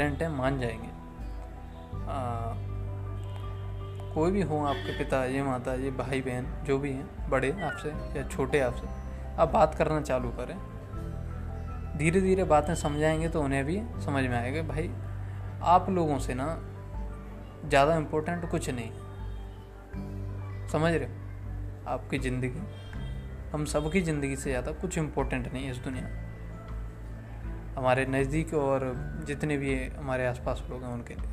Parent है मान जाएँगे। आ, कोई भी हो आपके पिता ये माता ये भाई बहन जो भी हैं बड़े आपसे या छोटे आपसे आप बात करना चालू करें। धीरे धीरे बातें समझाएँगे तो उन्हें भी समझ में आएगा भाई आप लोगों से ना ज़्यादा इम्पोर्टेंट कुछ नहीं। समझ रहे हो? आपकी ज़िंदगी हम सबकी ज़िंदगी से ज़्यादा कुछ इम्पोर्टेंट नहीं है इस दुनिया हमारे नज़दीक और जितने भी हमारे आसपास लोग हैं उनके लिए।